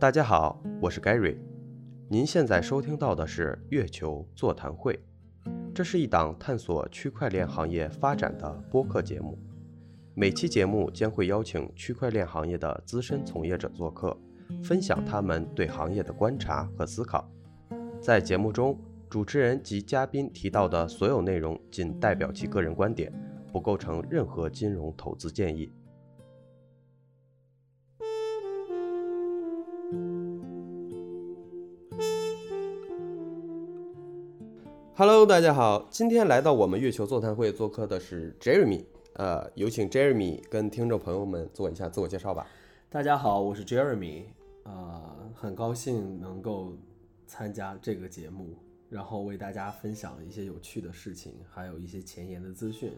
大家好，我是 Gary。您现在收听到的是月球座谈会，这是一档探索区块链行业发展的播客节目。每期节目将会邀请区块链行业的资深从业者做客，分享他们对行业的观察和思考。在节目中，主持人及嘉宾提到的所有内容仅代表其个人观点，不构成任何金融投资建议。Hello，大家好，今天来到我们月球座谈会做客的是 Jeremy，呃，有请 Jeremy 跟听众朋友们做一下自我介绍吧。大家好，我是 Jeremy，呃，很高兴能够参加这个节目，然后为大家分享一些有趣的事情，还有一些前沿的资讯。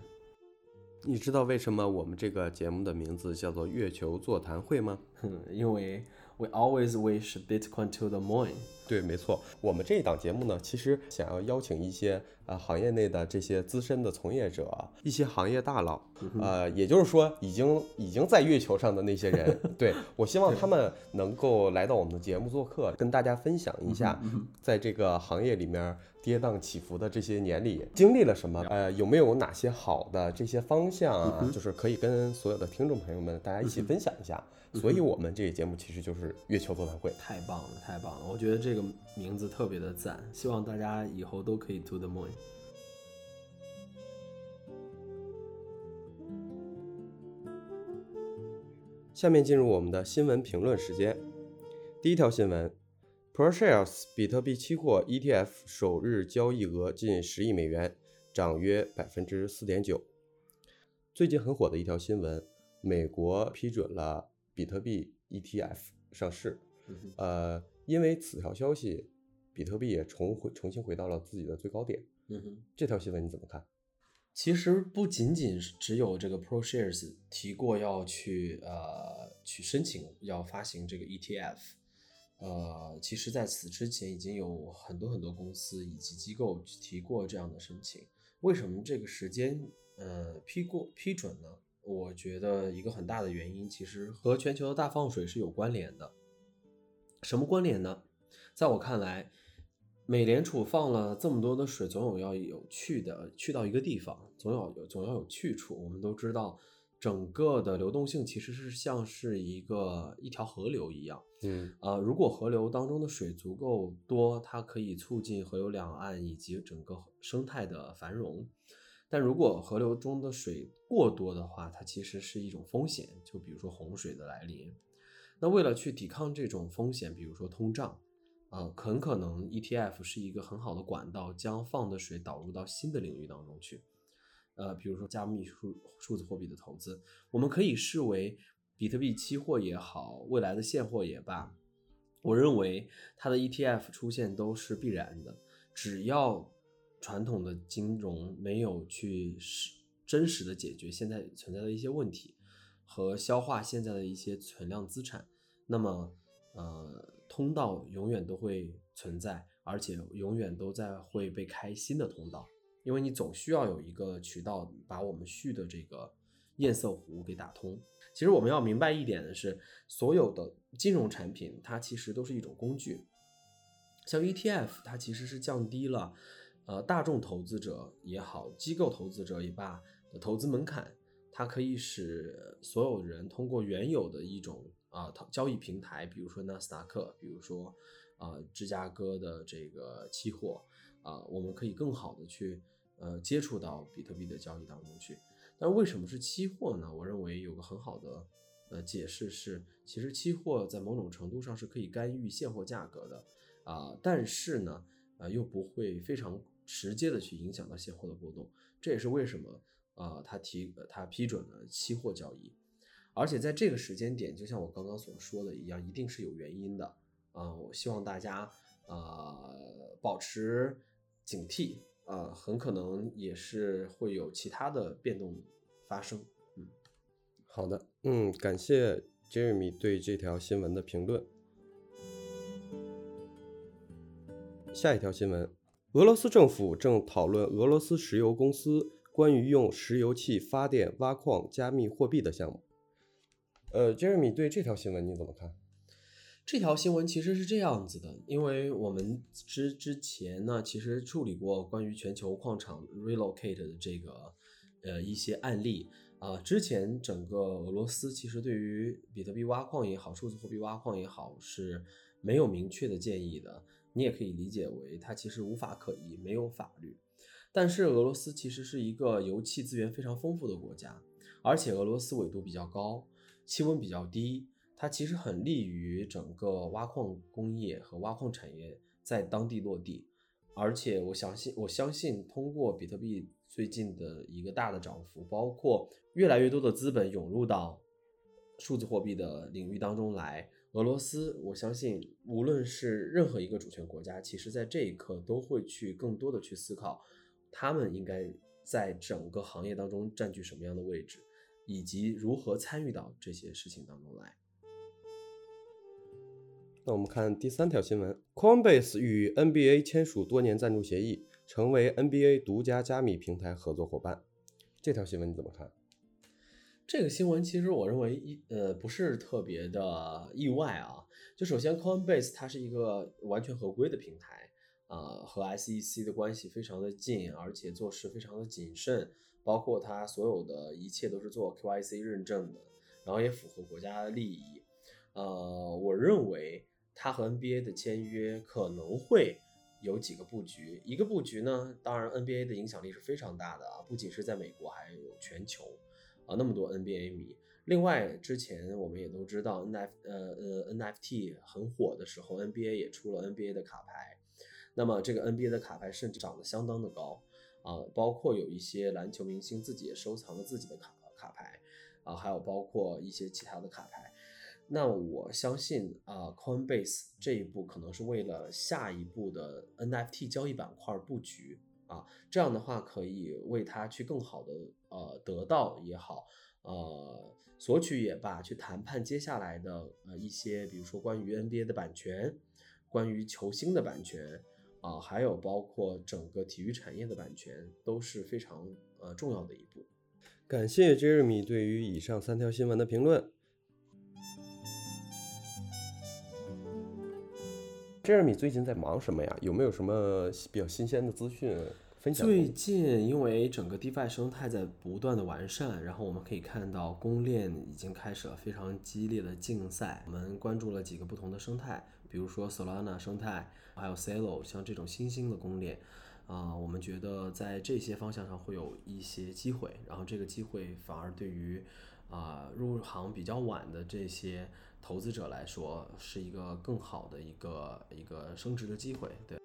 你知道为什么我们这个节目的名字叫做月球座谈会吗？因为 We always wish Bitcoin to the moon。对，没错。我们这一档节目呢，其实想要邀请一些呃行业内的这些资深的从业者，一些行业大佬，呃，也就是说已经已经在月球上的那些人。对我希望他们能够来到我们的节目做客，跟大家分享一下，在这个行业里面跌宕起伏的这些年里经历了什么，呃，有没有哪些好的这些方向啊，就是可以跟所有的听众朋友们大家一起分享一下。所以，我们这个节目其实就是月球座谈会。太棒了，太棒了！我觉得这个名字特别的赞，希望大家以后都可以 to the moon。下面进入我们的新闻评论时间。第一条新闻：ProShares 比特币期货 ETF 首日交易额近十亿美元，涨约百分之四点九。最近很火的一条新闻，美国批准了。比特币 ETF 上市，呃，因为此条消息，比特币也重回重新回到了自己的最高点。嗯哼，这条新闻你怎么看？其实不仅仅是只有这个 ProShares 提过要去呃去申请要发行这个 ETF，呃，其实在此之前已经有很多很多公司以及机构提过这样的申请。为什么这个时间呃批过批准呢？我觉得一个很大的原因，其实和全球的大放水是有关联的。什么关联呢？在我看来，美联储放了这么多的水，总有要有去的，去到一个地方，总要有总要有去处。我们都知道，整个的流动性其实是像是一个一条河流一样。嗯，呃，如果河流当中的水足够多，它可以促进河流两岸以及整个生态的繁荣。但如果河流中的水过多的话，它其实是一种风险，就比如说洪水的来临。那为了去抵抗这种风险，比如说通胀，啊，很可能 ETF 是一个很好的管道，将放的水导入到新的领域当中去。呃，比如说加密数数字货币的投资，我们可以视为比特币期货也好，未来的现货也罢，我认为它的 ETF 出现都是必然的，只要。传统的金融没有去实真实的解决现在存在的一些问题和消化现在的一些存量资产，那么呃通道永远都会存在，而且永远都在会被开新的通道，因为你总需要有一个渠道把我们续的这个堰塞湖给打通。其实我们要明白一点的是，所有的金融产品它其实都是一种工具，像 ETF 它其实是降低了。呃，大众投资者也好，机构投资者也罢，的投资门槛，它可以使所有人通过原有的一种啊交易平台，比如说纳斯达克，比如说啊芝加哥的这个期货啊，我们可以更好的去呃接触到比特币的交易当中去。但为什么是期货呢？我认为有个很好的呃解释是，其实期货在某种程度上是可以干预现货价格的啊，但是呢，呃又不会非常。直接的去影响到现货的波动，这也是为什么啊，他提他批准了期货交易，而且在这个时间点，就像我刚刚所说的一样，一定是有原因的啊。我希望大家啊保持警惕啊，很可能也是会有其他的变动发生。嗯，好的，嗯，感谢 Jeremy 对这条新闻的评论。下一条新闻。俄罗斯政府正讨论俄罗斯石油公司关于用石油气发电、挖矿、加密货币的项目。呃，Jeremy 对这条新闻你怎么看？这条新闻其实是这样子的，因为我们之之前呢，其实处理过关于全球矿场 relocate 的这个呃一些案例啊、之前整个俄罗斯其实对于比特币挖矿也好，数字货币挖矿也好是没有明确的建议的，你也可以理解为它其实无法可依，没有法律。但是俄罗斯其实是一个油气资源非常丰富的国家，而且俄罗斯纬度比较高，气温比较低，它其实很利于整个挖矿工业和挖矿产业在当地落地。而且我相信，我相信通过比特币最近的一个大的涨幅，包括越来越多的资本涌入到数字货币的领域当中来，俄罗斯，我相信无论是任何一个主权国家，其实在这一刻都会去更多的去思考，他们应该在整个行业当中占据什么样的位置，以及如何参与到这些事情当中来。那我们看第三条新闻：Coinbase 与 NBA 签署多年赞助协议，成为 NBA 独家加密平台合作伙伴。这条新闻你怎么看？这个新闻其实我认为一呃不是特别的意外啊。就首先，Coinbase 它是一个完全合规的平台，啊、和 SEC 的关系非常的近，而且做事非常的谨慎，包括它所有的一切都是做 KYC 认证的，然后也符合国家的利益。呃，我认为它和 NBA 的签约可能会有几个布局。一个布局呢，当然 NBA 的影响力是非常大的啊，不仅是在美国，还有全球啊，那么多 NBA 迷。另外，之前我们也都知道 NF 呃呃 NFT 很火的时候，NBA 也出了 NBA 的卡牌。那么这个 NBA 的卡牌甚至涨得相当的高啊，包括有一些篮球明星自己也收藏了自己的卡卡牌啊，还有包括一些其他的卡牌。那我相信啊，Coinbase 这一步可能是为了下一步的 NFT 交易板块布局啊，这样的话可以为它去更好的呃得到也好，呃索取也罢，去谈判接下来的呃一些，比如说关于 NBA 的版权，关于球星的版权啊，还有包括整个体育产业的版权，都是非常呃重要的一步。感谢 Jeremy 对于以上三条新闻的评论。Jeremy 最近在忙什么呀？有没有什么比较新鲜的资讯分享？最近因为整个 DeFi 生态在不断的完善，然后我们可以看到公链已经开始了非常激烈的竞赛。我们关注了几个不同的生态，比如说 Solana 生态，还有 Celo，像这种新兴的公链。啊、我们觉得在这些方向上会有一些机会，然后这个机会反而对于啊、入行比较晚的这些投资者来说，是一个更好的一个一个升值的机会。对。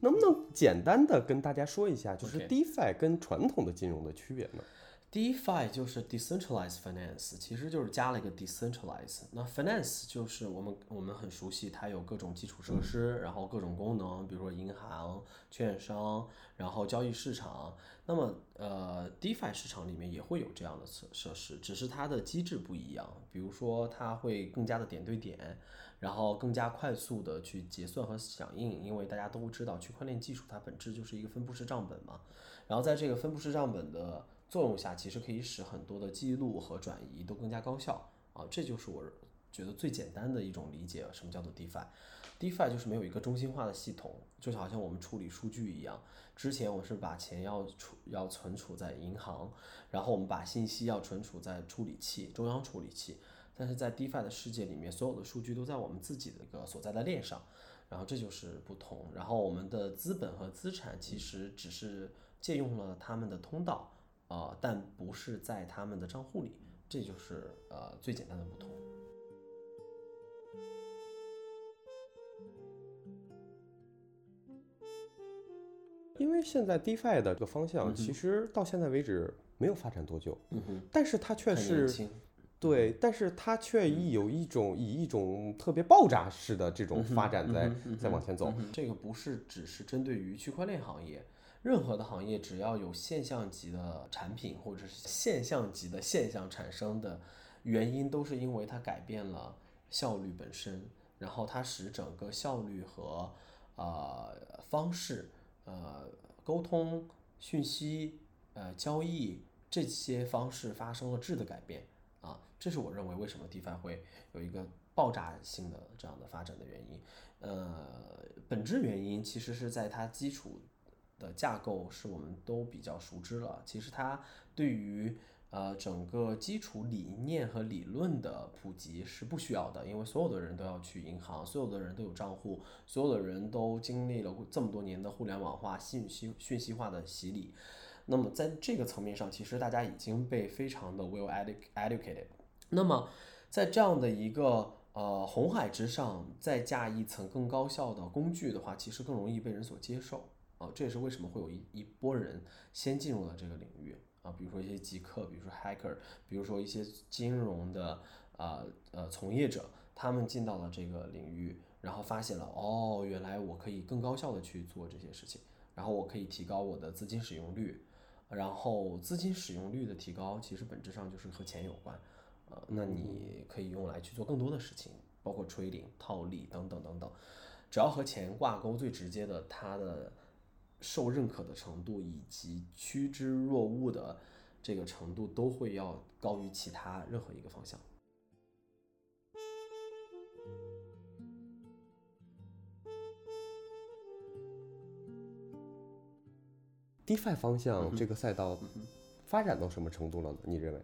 能不能简单的跟大家说一下，就是 DeFi 跟传统的金融的区别呢？DeFi 就是 decentralized finance，其实就是加了一个 decentralized。那 finance 就是我们我们很熟悉，它有各种基础设施，然后各种功能，比如说银行、券商，然后交易市场。那么呃，DeFi 市场里面也会有这样的设设施，只是它的机制不一样。比如说，它会更加的点对点，然后更加快速的去结算和响应，因为大家都知道区块链技术它本质就是一个分布式账本嘛。然后在这个分布式账本的作用下，其实可以使很多的记录和转移都更加高效啊，这就是我觉得最简单的一种理解，什么叫做 DeFi。DeFi 就是没有一个中心化的系统，就好像我们处理数据一样。之前我是把钱要储要存储在银行，然后我们把信息要存储在处理器中央处理器，但是在 DeFi 的世界里面，所有的数据都在我们自己的一个所在的链上，然后这就是不同。然后我们的资本和资产其实只是借用了他们的通道，呃，但不是在他们的账户里，这就是呃最简单的不同。因为现在 DeFi 的这个方向，其实到现在为止没有发展多久，但是它却是，对，但是它却以有一种以一种特别爆炸式的这种发展在在往前走。嗯这个不是只是针对于区块链行业，任何的行业只要有现象级的产品或者是现象级的现象产生的原因，都是因为它改变了效率本身，然后它使整个效率和呃方式、呃沟通、讯息、呃交易这些方式发生了质的改变啊，这是我认为为什么 DeFi 会有一个爆炸性的这样的发展的原因。呃，本质原因其实是在它基础的架构是我们都比较熟知了。其实它对于呃整个基础理念和理论的普及是不需要的，因为所有的人都要去银行，所有的人都有账户，所有的人都经历了这么多年的互联网化、信息讯息化的洗礼。那么在这个层面上，其实大家已经被非常的 well educated。那么在这样的一个呃红海之上，再架一层更高效的工具的话，其实更容易被人所接受啊。这也是为什么会有一一波人先进入了这个领域啊，比如说一些极客，比如说 hacker，比如说一些金融的啊呃从业者，他们进到了这个领域，然后发现了哦，原来我可以更高效的去做这些事情，然后我可以提高我的资金使用率。然后资金使用率的提高，其实本质上就是和钱有关，呃，那你可以用来去做更多的事情，包括 trading、套利等等等等，只要和钱挂钩，最直接的，它的受认可的程度以及趋之若鹜的这个程度，都会要高于其他任何一个方向。DeFi 方向这个赛道发展到什么程度了呢？你认为？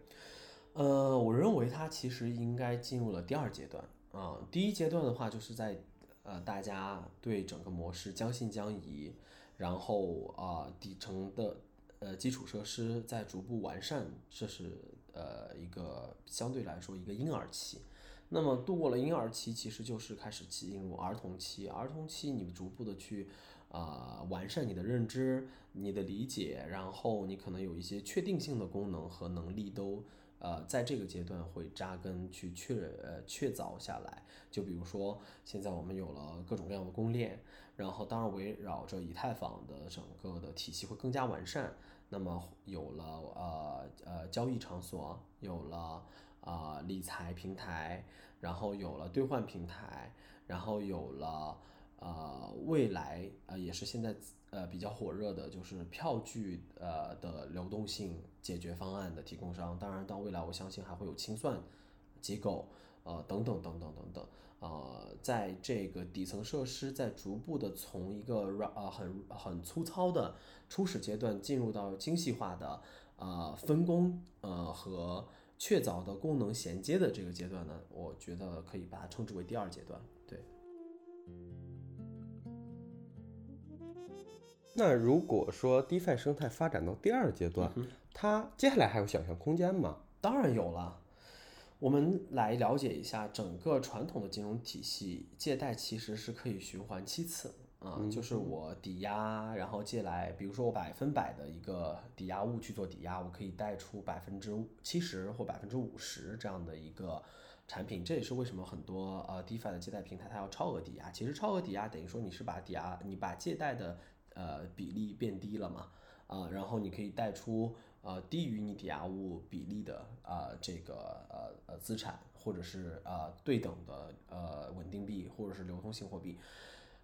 呃，我认为它其实应该进入了第二阶段啊。第一阶段的话，就是在呃大家对整个模式将信将疑，然后啊底层的呃基础设施在逐步完善，这是呃一个相对来说一个婴儿期。那么度过了婴儿期，其实就是开始进入儿童期。儿童期你逐步的去。啊，完善你的认知、你的理解，然后你可能有一些确定性的功能和能力都呃在这个阶段会扎根去确呃确凿下来。就比如说，现在我们有了各种各样的公链，然后当然围绕着以太坊的整个的体系会更加完善。那么有了呃呃交易场所，有了啊理财平台，然后有了兑换平台，然后有了。呃，未来呃也是现在呃比较火热的，就是票据呃的流动性解决方案的提供商。当然，到未来我相信还会有清算机构，呃等等等等等等。呃，在这个底层设施在逐步的从一个软呃很很粗糙的初始阶段进入到精细化的呃分工呃和确凿的功能衔接的这个阶段呢，我觉得可以把它称之为第二阶段。那如果说 DeFi 生态发展到第二阶段，它接下来还有想象空间吗？当然有了。我们来了解一下整个传统的金融体系，借贷其实是可以循环七次啊，就是我抵押，然后借来，比如说我百分百的一个抵押物去做抵押，我可以贷出百分之七十或百分之五十这样的一个产品。这也是为什么很多呃 DeFi 的借贷平台它要超额抵押。其实超额抵押等于说你是把抵押，你把借贷的呃，比例变低了嘛？啊，然后你可以贷出呃低于你抵押物比例的啊这个呃呃资产，或者是呃对等的呃稳定币，或者是流通性货币。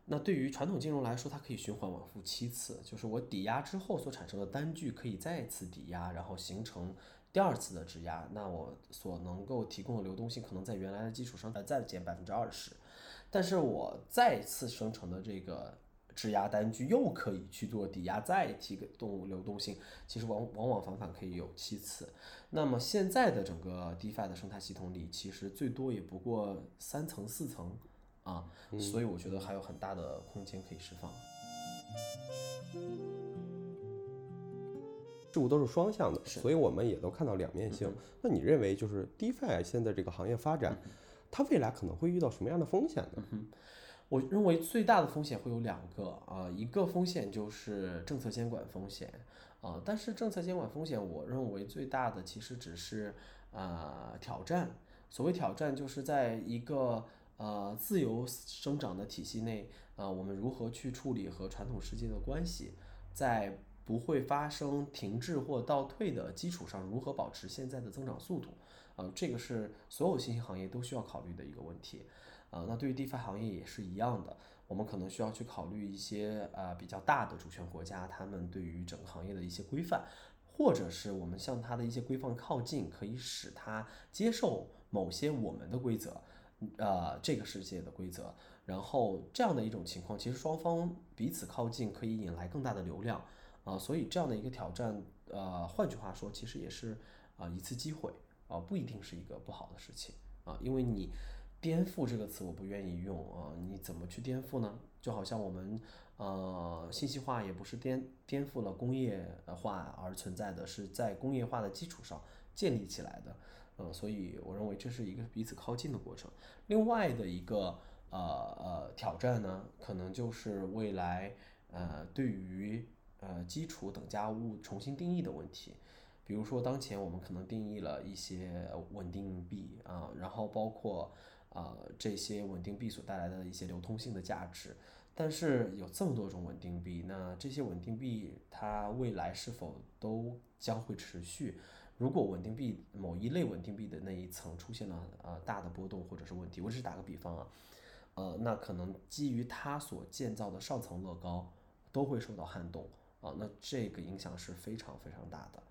那对于传统金融来说，它可以循环往复七次，就是我抵押之后所产生的单据可以再次抵押，然后形成第二次的质押。那我所能够提供的流动性可能在原来的基础上再再减百分之二十，但是我再次生成的这个。质押单据又可以去做抵押，再提个动物流动性，其实往往往返返可以有七次。那么现在的整个 DeFi 的生态系统里，其实最多也不过三层四层啊，所以我觉得还有很大的空间可以释放。事物都是双向的，所以我们也都看到两面性。那你认为就是 DeFi 现在这个行业发展，它未来可能会遇到什么样的风险呢？我认为最大的风险会有两个啊，一个风险就是政策监管风险啊，但是政策监管风险，我认为最大的其实只是啊挑战。所谓挑战，就是在一个呃自由生长的体系内啊，我们如何去处理和传统世界的关系，在不会发生停滞或倒退的基础上，如何保持现在的增长速度啊？这个是所有新兴行业都需要考虑的一个问题。啊，那对于 DeFi 行业也是一样的，我们可能需要去考虑一些呃比较大的主权国家，他们对于整个行业的一些规范，或者是我们向它的一些规范靠近，可以使它接受某些我们的规则，呃，这个世界的规则。然后这样的一种情况，其实双方彼此靠近，可以引来更大的流量啊。所以这样的一个挑战，呃，换句话说，其实也是啊一次机会啊，不一定是一个不好的事情啊。因为你颠覆这个词，我不愿意用啊。你怎么去颠覆呢？就好像我们呃信息化也不是颠颠覆了工业化而存在的，是在工业化的基础上建立起来的。嗯，所以我认为这是一个彼此靠近的过程。另外的一个。呃呃，挑战呢，可能就是未来呃对于呃基础等价物重新定义的问题。比如说，当前我们可能定义了一些稳定币啊，然后包括啊这些稳定币所带来的一些流通性的价值。但是有这么多种稳定币，那这些稳定币它未来是否都将会持续？如果稳定币某一类稳定币的那一层出现了呃大的波动或者是问题，我只是打个比方啊。呃，那可能基于它所建造的上层乐高都会受到撼动啊，那这个影响是非常非常大的，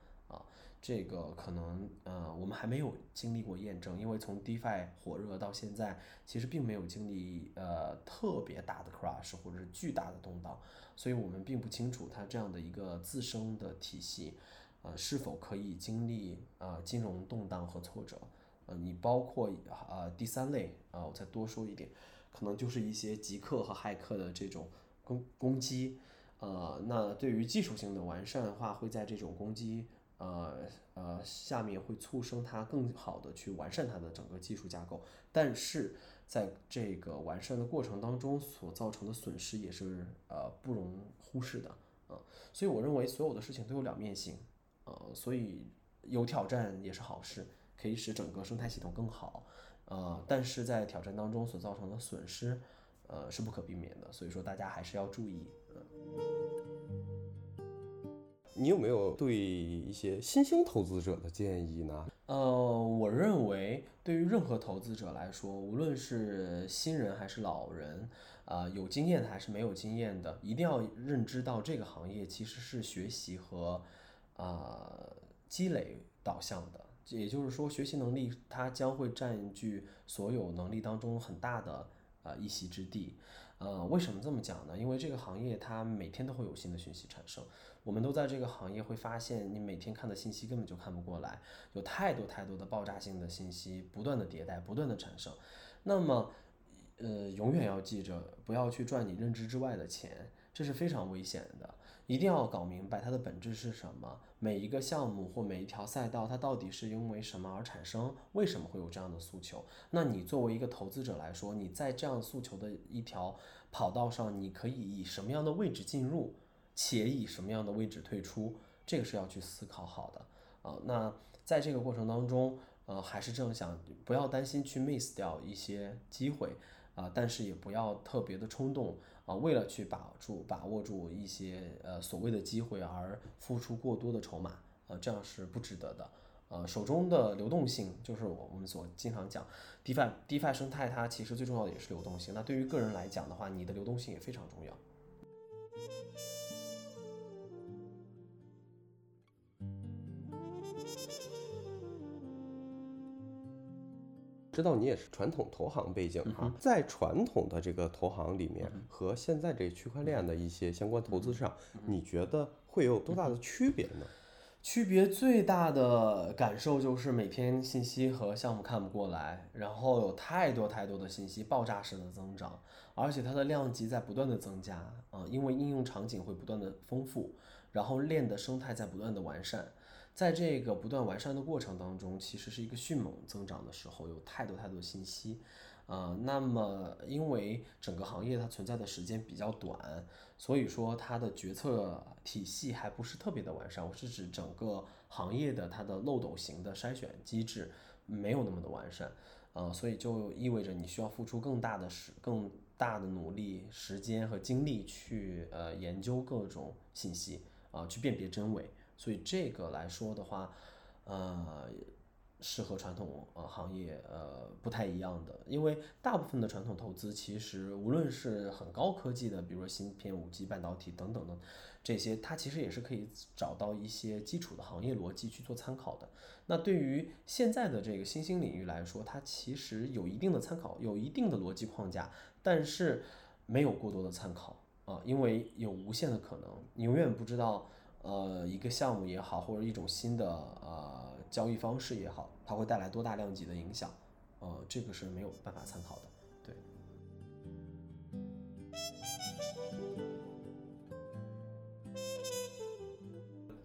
这个可能呃我们还没有经历过验证，因为从 DeFi 火热到现在，其实并没有经历呃特别大的 crash 或者是巨大的动荡，所以我们并不清楚它这样的一个自身的体系呃是否可以经历呃金融动荡和挫折，呃，你包括呃第三类啊，我再多说一点。可能就是一些极客和骇客的这种攻攻击，呃，那对于技术性的完善的话，会在这种攻击，呃呃下面会促生它更好的去完善它的整个技术架构，但是在这个完善的过程当中所造成的损失也是呃不容忽视的，啊，所以我认为所有的事情都有两面性，呃，所以有挑战也是好事，可以使整个生态系统更好。呃，但是在挑战当中所造成的损失，呃，是不可避免的，所以说大家还是要注意。嗯你有没有对一些新兴投资者的建议呢？呃，我认为对于任何投资者来说，无论是新人还是老人，啊，有经验的还是没有经验的，一定要认知到这个行业其实是学习和啊积累导向的。也就是说，学习能力它将会占据所有能力当中很大的呃一席之地。呃，为什么这么讲呢？因为这个行业它每天都会有新的讯息产生，我们都在这个行业会发现，你每天看的信息根本就看不过来，有太多太多的爆炸性的信息不断的迭代，不断的产生。那么，呃，永远要记着，不要去赚你认知之外的钱，这是非常危险的。一定要搞明白它的本质是什么，每一个项目或每一条赛道，它到底是因为什么而产生？为什么会有这样的诉求？那你作为一个投资者来说，你在这样诉求的一条跑道上，你可以以什么样的位置进入，且以什么样的位置退出？这个是要去思考好的啊。那在这个过程当中，呃，还是这样想，不要担心去 miss 掉一些机会啊，但是也不要特别的冲动。啊，为了去把住、把握住一些呃所谓的机会而付出过多的筹码，呃，这样是不值得的。呃，手中的流动性就是我们所经常讲，DeFi DeFi 生态它其实最重要的也是流动性。那对于个人来讲的话，你的流动性也非常重要。知道你也是传统投行背景啊，在传统的这个投行里面和现在这区块链的一些相关投资上，你觉得会有多大的区别呢？区别最大的感受就是每天信息和项目看不过来，然后有太多太多的信息，爆炸式的增长，而且它的量级在不断的增加啊，因为应用场景会不断的丰富，然后链的生态在不断的完善。在这个不断完善的过程当中，其实是一个迅猛增长的时候，有太多太多信息，啊，那么因为整个行业它存在的时间比较短，所以说它的决策体系还不是特别的完善。我是指整个行业的它的漏斗型的筛选机制没有那么的完善，啊，所以就意味着你需要付出更大的时、更大的努力、时间和精力去呃研究各种信息，啊，去辨别真伪。所以这个来说的话，呃，是和传统呃行业呃不太一样的，因为大部分的传统投资其实无论是很高科技的，比如说芯片、五 G、半导体等等的这些，它其实也是可以找到一些基础的行业逻辑去做参考的。那对于现在的这个新兴领域来说，它其实有一定的参考，有一定的逻辑框架，但是没有过多的参考啊，因为有无限的可能，你永远不知道。呃，一个项目也好，或者一种新的呃交易方式也好，它会带来多大量级的影响？呃，这个是没有办法参考的。对。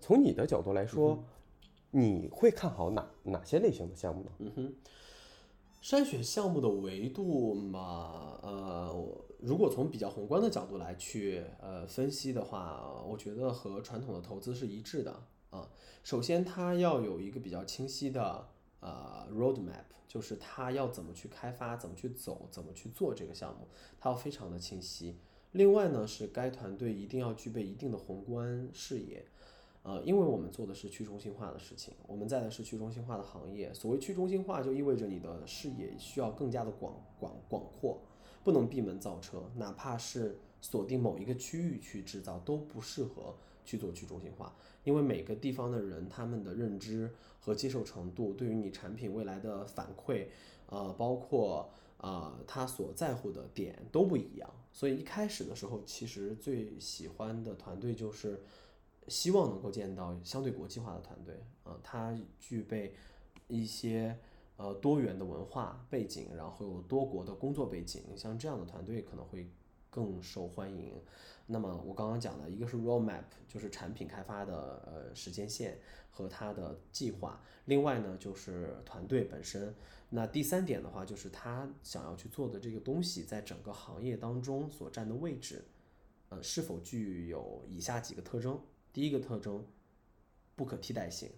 从你的角度来说，你会看好哪哪些类型的项目呢？嗯哼。筛选项目的维度嘛，呃，如果从比较宏观的角度来去呃分析的话，我觉得和传统的投资是一致的啊。首先，它要有一个比较清晰的呃 roadmap，就是它要怎么去开发、怎么去走、怎么去做这个项目，它要非常的清晰。另外呢，是该团队一定要具备一定的宏观视野。呃，因为我们做的是去中心化的事情，我们在的是去中心化的行业。所谓去中心化，就意味着你的视野需要更加的广广广阔，不能闭门造车。哪怕是锁定某一个区域去制造，都不适合去做去中心化。因为每个地方的人，他们的认知和接受程度，对于你产品未来的反馈，呃，包括啊他所在乎的点都不一样。所以一开始的时候，其实最喜欢的团队就是。希望能够见到相对国际化的团队，啊，它具备一些呃多元的文化背景，然后有多国的工作背景，像这样的团队可能会更受欢迎。那么我刚刚讲的一个是 roadmap，就是产品开发的呃时间线和它的计划，另外呢就是团队本身。那第三点的话，就是他想要去做的这个东西，在整个行业当中所占的位置，呃，是否具有以下几个特征。第一个特征，不可替代性，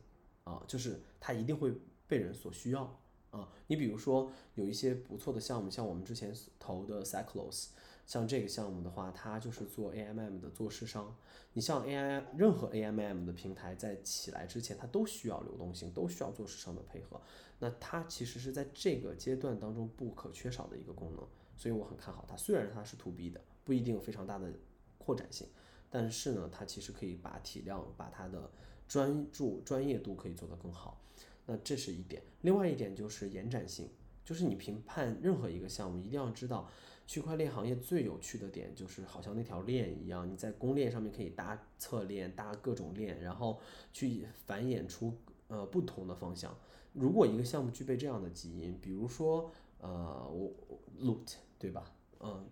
啊，就是它一定会被人所需要啊。你比如说有一些不错的项目，像我们之前投的 Cyclos，像这个项目的话，它就是做 AMM 的做市商。你像 AI 任何 AMM 的平台在起来之前，它都需要流动性，都需要做市商的配合。那它其实是在这个阶段当中不可缺少的一个功能，所以我很看好它。虽然它是 To B 的，不一定有非常大的扩展性。但是呢，它其实可以把体量、把它的专注、专业度可以做得更好。那这是一点。另外一点就是延展性，就是你评判任何一个项目，一定要知道区块链行业最有趣的点就是好像那条链一样，你在公链上面可以搭侧链、搭各种链，然后去繁衍出呃不同的方向。如果一个项目具备这样的基因，比如说呃我 loot 对吧？嗯。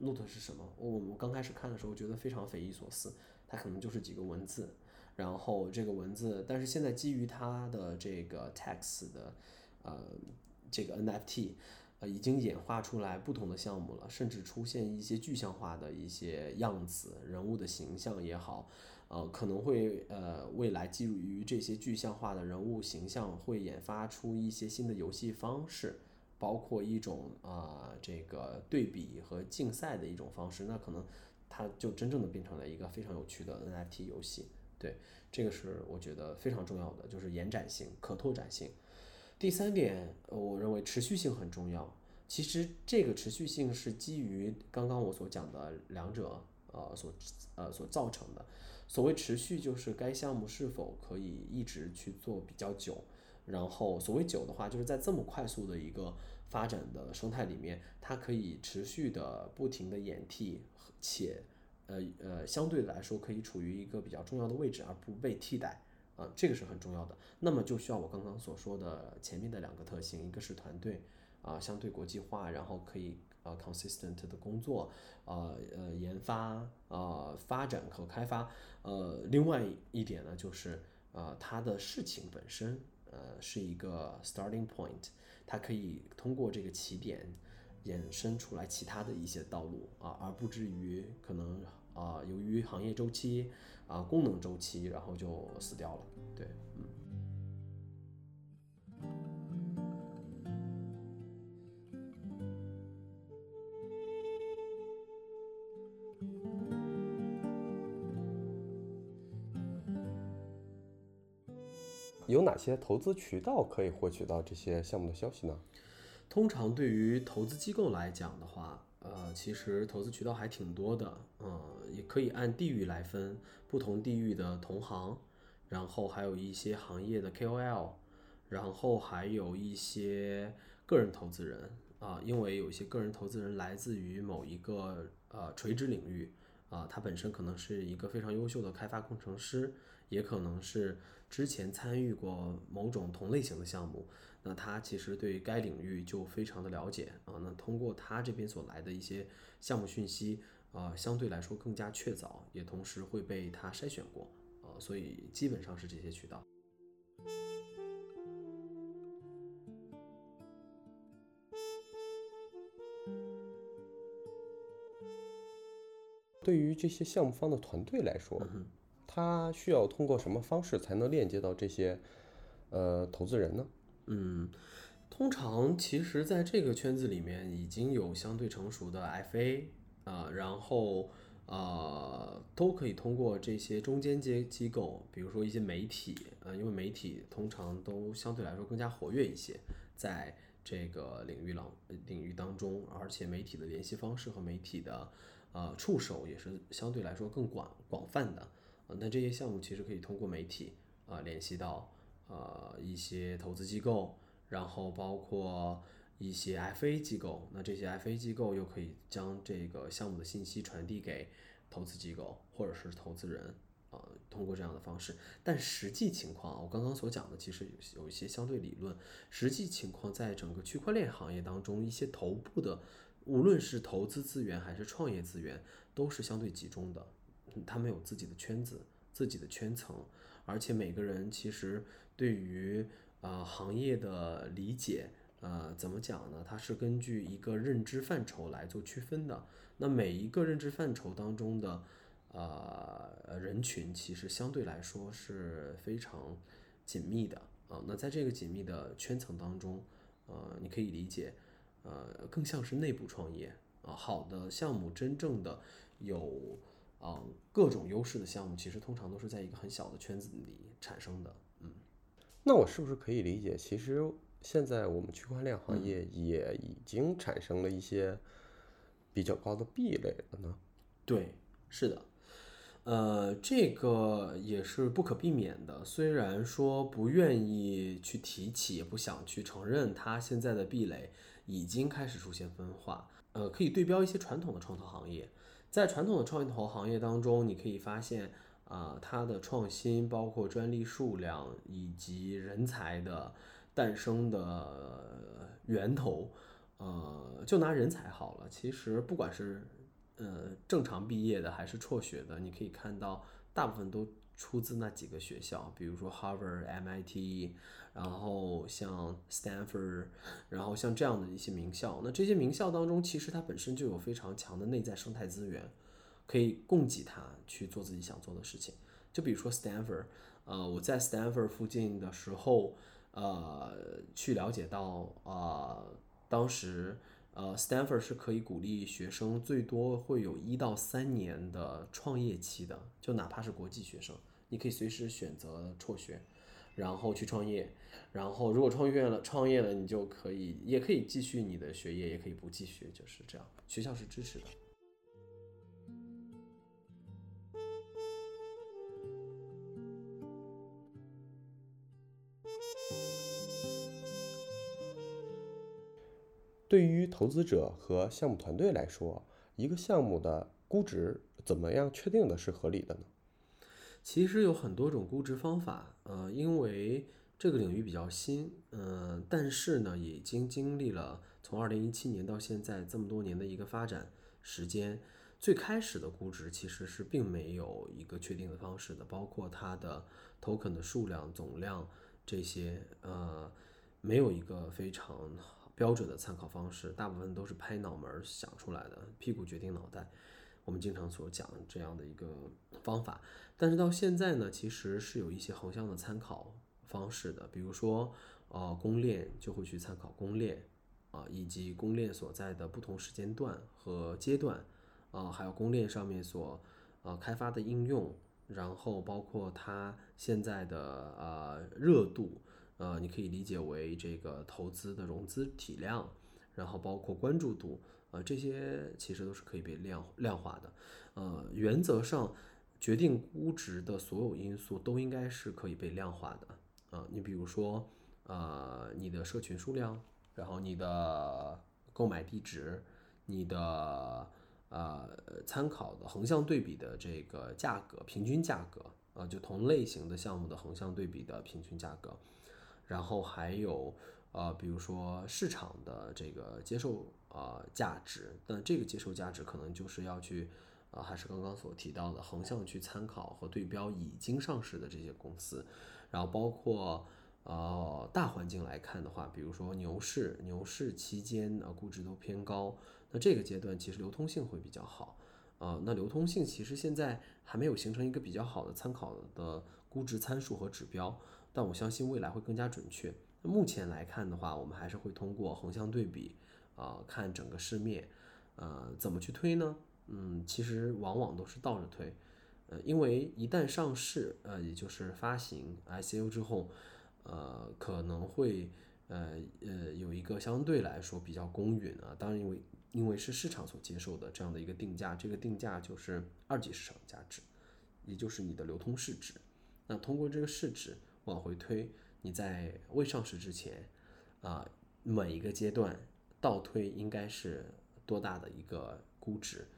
Loot 是什么？我我刚开始看的时候觉得非常匪夷所思，它可能就是几个文字，然后这个文字，但是现在基于它的这个 text 的呃这个 NFT，呃已经演化出来不同的项目了，甚至出现一些具象化的一些样子，人物的形象也好，呃可能会呃未来基于这些具象化的人物形象会研发出一些新的游戏方式。包括一种啊，这个对比和竞赛的一种方式，那可能它就真正的变成了一个非常有趣的 NFT 游戏。对，这个是我觉得非常重要的，就是延展性、可拓展性。第三点，我认为持续性很重要。其实这个持续性是基于刚刚我所讲的两者呃所呃所造成的。所谓持续，就是该项目是否可以一直去做比较久。然后所谓久的话，就是在这么快速的一个发展的生态里面，它可以持续的不停的演替，且呃呃相对来说可以处于一个比较重要的位置而不被替代啊，这个是很重要的。那么就需要我刚刚所说的前面的两个特性，一个是团队啊相对国际化，然后可以呃 consistent 的工作，呃呃研发啊发展和开发，呃另外一点呢就是呃它的事情本身。呃，是一个 starting point，它可以通过这个起点衍生出来其他的一些道路啊，而不至于可能啊，由于行业周期啊、功能周期，然后就死掉了。对，嗯。有哪些投资渠道可以获取到这些项目的消息呢？通常对于投资机构来讲的话，呃，其实投资渠道还挺多的，嗯，也可以按地域来分，不同地域的同行，然后还有一些行业的 KOL，然后还有一些个人投资人啊，因为有些个人投资人来自于某一个呃垂直领域啊，他本身可能是一个非常优秀的开发工程师，也可能是之前参与过某种同类型的项目。那他其实对该领域就非常的了解啊，那通过他这边所来的一些项目讯息啊，相对来说更加确凿，也同时会被他筛选过啊，所以基本上是这些渠道。对于这些项目方的团队来说，他需要通过什么方式才能链接到这些呃投资人呢？嗯，通常其实在这个圈子里面已经有相对成熟的 FA 啊，然后呃都可以通过这些中间阶机构，比如说一些媒体，呃，因为媒体通常都相对来说更加活跃一些，在这个领域朗领域当中，而且媒体的联系方式和媒体的呃触手也是相对来说更广广泛的，那这些项目其实可以通过媒体啊联系到。呃，一些投资机构，然后包括一些 FA 机构，那这些 FA 机构又可以将这个项目的信息传递给投资机构或者是投资人，呃，通过这样的方式。但实际情况啊，我刚刚所讲的其实有有一些相对理论，实际情况在整个区块链行业当中，一些头部的，无论是投资资源还是创业资源，都是相对集中的，他们有自己的圈子、自己的圈层，而且每个人其实。对于呃行业的理解，呃怎么讲呢？它是根据一个认知范畴来做区分的。那每一个认知范畴当中的呃人群，其实相对来说是非常紧密的啊。那在这个紧密的圈层当中，呃，你可以理解，呃，更像是内部创业啊。好的项目，真正的有啊各种优势的项目，其实通常都是在一个很小的圈子里产生的。嗯那我是不是可以理解，其实现在我们区块链行业也已经产生了一些比较高的壁垒了呢？对，是的，呃，这个也是不可避免的。虽然说不愿意去提起，也不想去承认，它现在的壁垒已经开始出现分化。呃，可以对标一些传统的创投行业，在传统的创投行业当中，你可以发现。啊，它的创新包括专利数量以及人才的诞生的源头，呃，就拿人才好了。其实不管是呃正常毕业的还是辍学的，你可以看到大部分都出自那几个学校，比如说 Harvard、MIT，然后像 Stanford，然后像这样的一些名校。那这些名校当中，其实它本身就有非常强的内在生态资源。可以供给他去做自己想做的事情，就比如说 Stanford，呃，我在 Stanford 附近的时候，呃，去了解到，呃，当时，呃，Stanford 是可以鼓励学生最多会有一到三年的创业期的，就哪怕是国际学生，你可以随时选择辍学，然后去创业，然后如果创业了，创业了你就可以，也可以继续你的学业，也可以不继续，就是这样，学校是支持的。对于投资者和项目团队来说，一个项目的估值怎么样确定的是合理的呢？其实有很多种估值方法，呃，因为这个领域比较新，嗯，但是呢，已经经历了从二零一七年到现在这么多年的一个发展时间。最开始的估值其实是并没有一个确定的方式的，包括它的 token 的数量、总量这些，呃，没有一个非常。标准的参考方式，大部分都是拍脑门想出来的，屁股决定脑袋。我们经常所讲这样的一个方法，但是到现在呢，其实是有一些横向的参考方式的，比如说，呃，公链就会去参考公链，啊，以及公链所在的不同时间段和阶段，啊，还有公链上面所呃开发的应用，然后包括它现在的呃热度，呃，你可以理解为这个投资的融资体量，然后包括关注度，呃，这些其实都是可以被量量化的。呃，原则上决定估值的所有因素都应该是可以被量化的。啊，你比如说，呃，你的社群数量，然后你的购买地址，你的呃参考的横向对比的这个价格，平均价格，啊，就同类型的项目的横向对比的平均价格，然后还有呃，比如说市场的这个接受呃价值，那这个接受价值可能就是要去。啊，还是刚刚所提到的横向去参考和对标已经上市的这些公司，然后包括呃大环境来看的话，比如说牛市，牛市期间啊估值都偏高，那这个阶段其实流通性会比较好，啊，那流通性其实现在还没有形成一个比较好的参考的估值参数和指标，但我相信未来会更加准确。目前来看的话，我们还是会通过横向对比啊看整个市面，呃，怎么去推呢？嗯，其实往往都是倒着推，呃，因为一旦上市，呃，也就是发行 ICO 之后，呃，可能会呃呃有一个相对来说比较公允啊，当然因为因为是市场所接受的这样的一个定价，这个定价就是二级市场价值，也就是你的流通市值。那通过这个市值往回推，你在未上市之前，啊，每一个阶段倒推应该是多大的一个估值？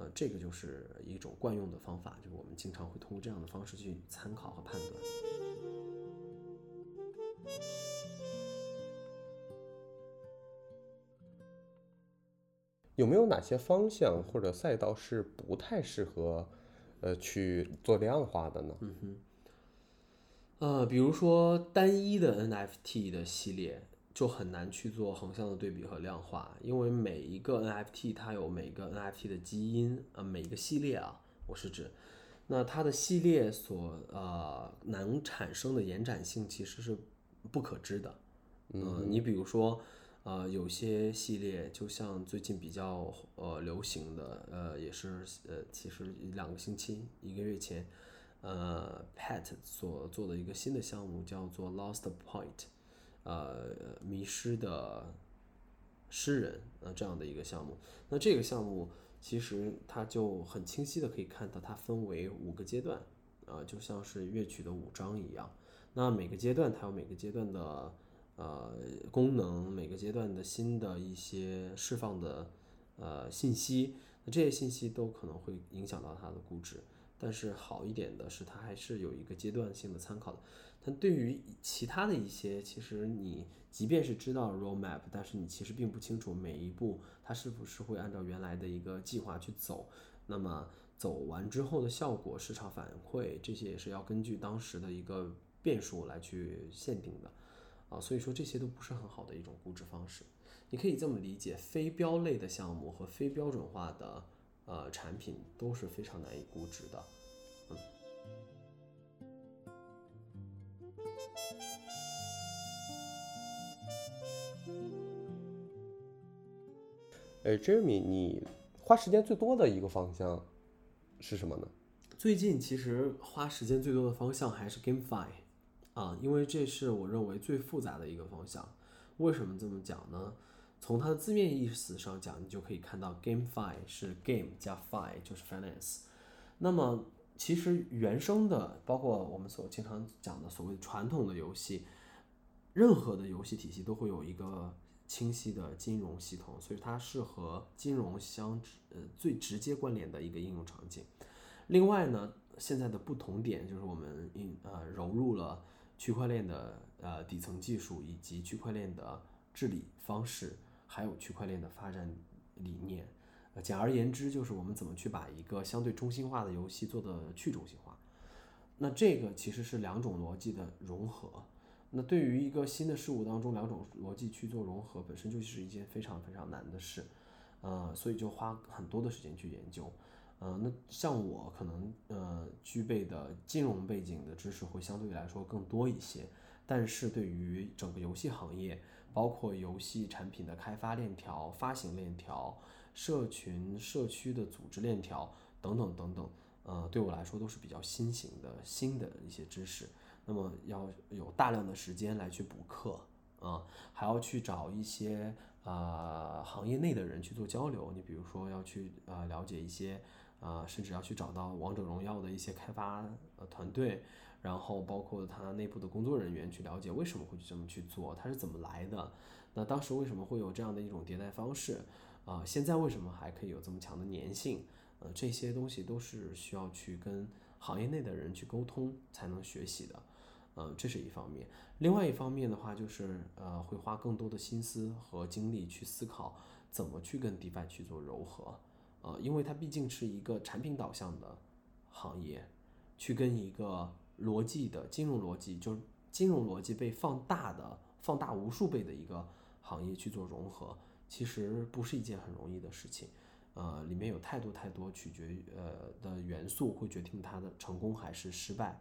呃，这个就是一种惯用的方法，就是我们经常会通过这样的方式去参考和判断。有没有哪些方向或者赛道是不太适合，呃，去做量化的呢？嗯哼，呃，比如说单一的 NFT 的系列。就很难去做横向的对比和量化，因为每一个 NFT 它有每个 NFT 的基因啊，每一个系列啊，我是指，那它的系列所呃能产生的延展性其实是不可知的。嗯，你比如说呃有些系列，就像最近比较呃流行的呃也是呃其实两个星期一个月前，呃 Pat 所做的一个新的项目叫做 Lost Point。呃，迷失的诗人，呃，这样的一个项目。那这个项目其实它就很清晰的可以看到，它分为五个阶段，啊，就像是乐曲的五章一样。那每个阶段它有每个阶段的呃功能，每个阶段的新的一些释放的呃信息，那这些信息都可能会影响到它的估值。但是好一点的是，它还是有一个阶段性的参考的。但对于其他的一些，其实你即便是知道 roadmap，但是你其实并不清楚每一步它是不是会按照原来的一个计划去走。那么走完之后的效果、市场反馈这些也是要根据当时的一个变数来去限定的啊。所以说这些都不是很好的一种估值方式。你可以这么理解，非标类的项目和非标准化的呃产品都是非常难以估值的。哎，Jeremy，你花时间最多的一个方向是什么呢？最近其实花时间最多的方向还是 GameFi，啊，因为这是我认为最复杂的一个方向。为什么这么讲呢？从它的字面意思上讲，你就可以看到 GameFi 是 Game 加 Fi 就是 Finance。那么其实原生的，包括我们所经常讲的所谓传统的游戏，任何的游戏体系都会有一个。清晰的金融系统，所以它是和金融相呃最直接关联的一个应用场景。另外呢，现在的不同点就是我们应呃融入了区块链的呃底层技术，以及区块链的治理方式，还有区块链的发展理念。呃，简而言之，就是我们怎么去把一个相对中心化的游戏做的去中心化。那这个其实是两种逻辑的融合。那对于一个新的事物当中，两种逻辑去做融合，本身就是一件非常非常难的事，呃，所以就花很多的时间去研究，呃，那像我可能呃具备的金融背景的知识会相对来说更多一些，但是对于整个游戏行业，包括游戏产品的开发链条、发行链条、社群社区的组织链条等等等等。呃，对我来说都是比较新型的新的一些知识。那么要有大量的时间来去补课啊，还要去找一些啊行业内的人去做交流。你比如说要去啊了解一些啊，甚至要去找到王者荣耀的一些开发呃团队，然后包括他内部的工作人员去了解为什么会去这么去做，它是怎么来的。那当时为什么会有这样的一种迭代方式啊？现在为什么还可以有这么强的粘性？呃，这些东西都是需要去跟行业内的人去沟通才能学习的。呃，这是一方面。另外一方面的话，就是呃，会花更多的心思和精力去思考怎么去跟 DeFi 去做柔合。呃，因为它毕竟是一个产品导向的行业，去跟一个逻辑的金融逻辑，就是金融逻辑被放大的、放大无数倍的一个行业去做融合，其实不是一件很容易的事情。呃，里面有太多太多取决于呃的元素，会决定它的成功还是失败。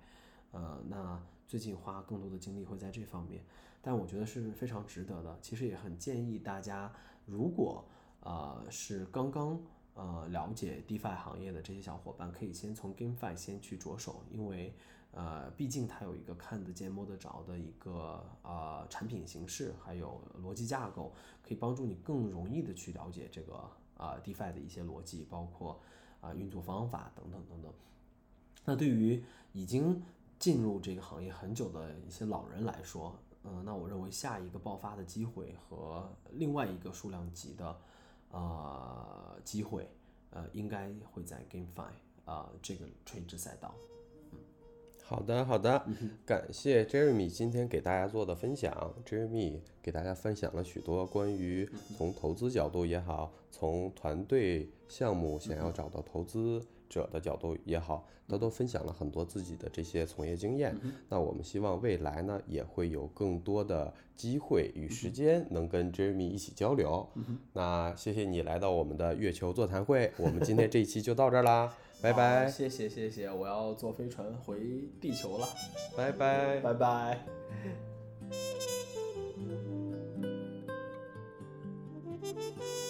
呃，那最近花更多的精力会在这方面，但我觉得是非常值得的。其实也很建议大家，如果呃是刚刚呃了解 DeFi 行业的这些小伙伴，可以先从 GameFi 先去着手，因为呃毕竟它有一个看得见摸得着的一个呃产品形式，还有逻辑架构，可以帮助你更容易的去了解这个啊 DeFi 的一些逻辑，包括啊运作方法等等等等。那对于已经进入这个行业很久的一些老人来说，嗯，那我认为下一个爆发的机会和另外一个数量级的，呃，机会，呃，应该会在 GameFi 啊这个垂直赛道。好的，好的，感谢 Jeremy 今天给大家做的分享。Jeremy 给大家分享了许多关于从投资角度也好，从团队项目想要找到投资。者的角度也好，他都分享了很多自己的这些从业经验。那我们希望未来呢，也会有更多的机会与时间能跟 Jeremy 一起交流。那谢谢你来到我们的月球座谈会，我们今天这一期就到这儿啦，拜拜。谢谢谢谢，我要坐飞船回地球了，拜拜拜拜。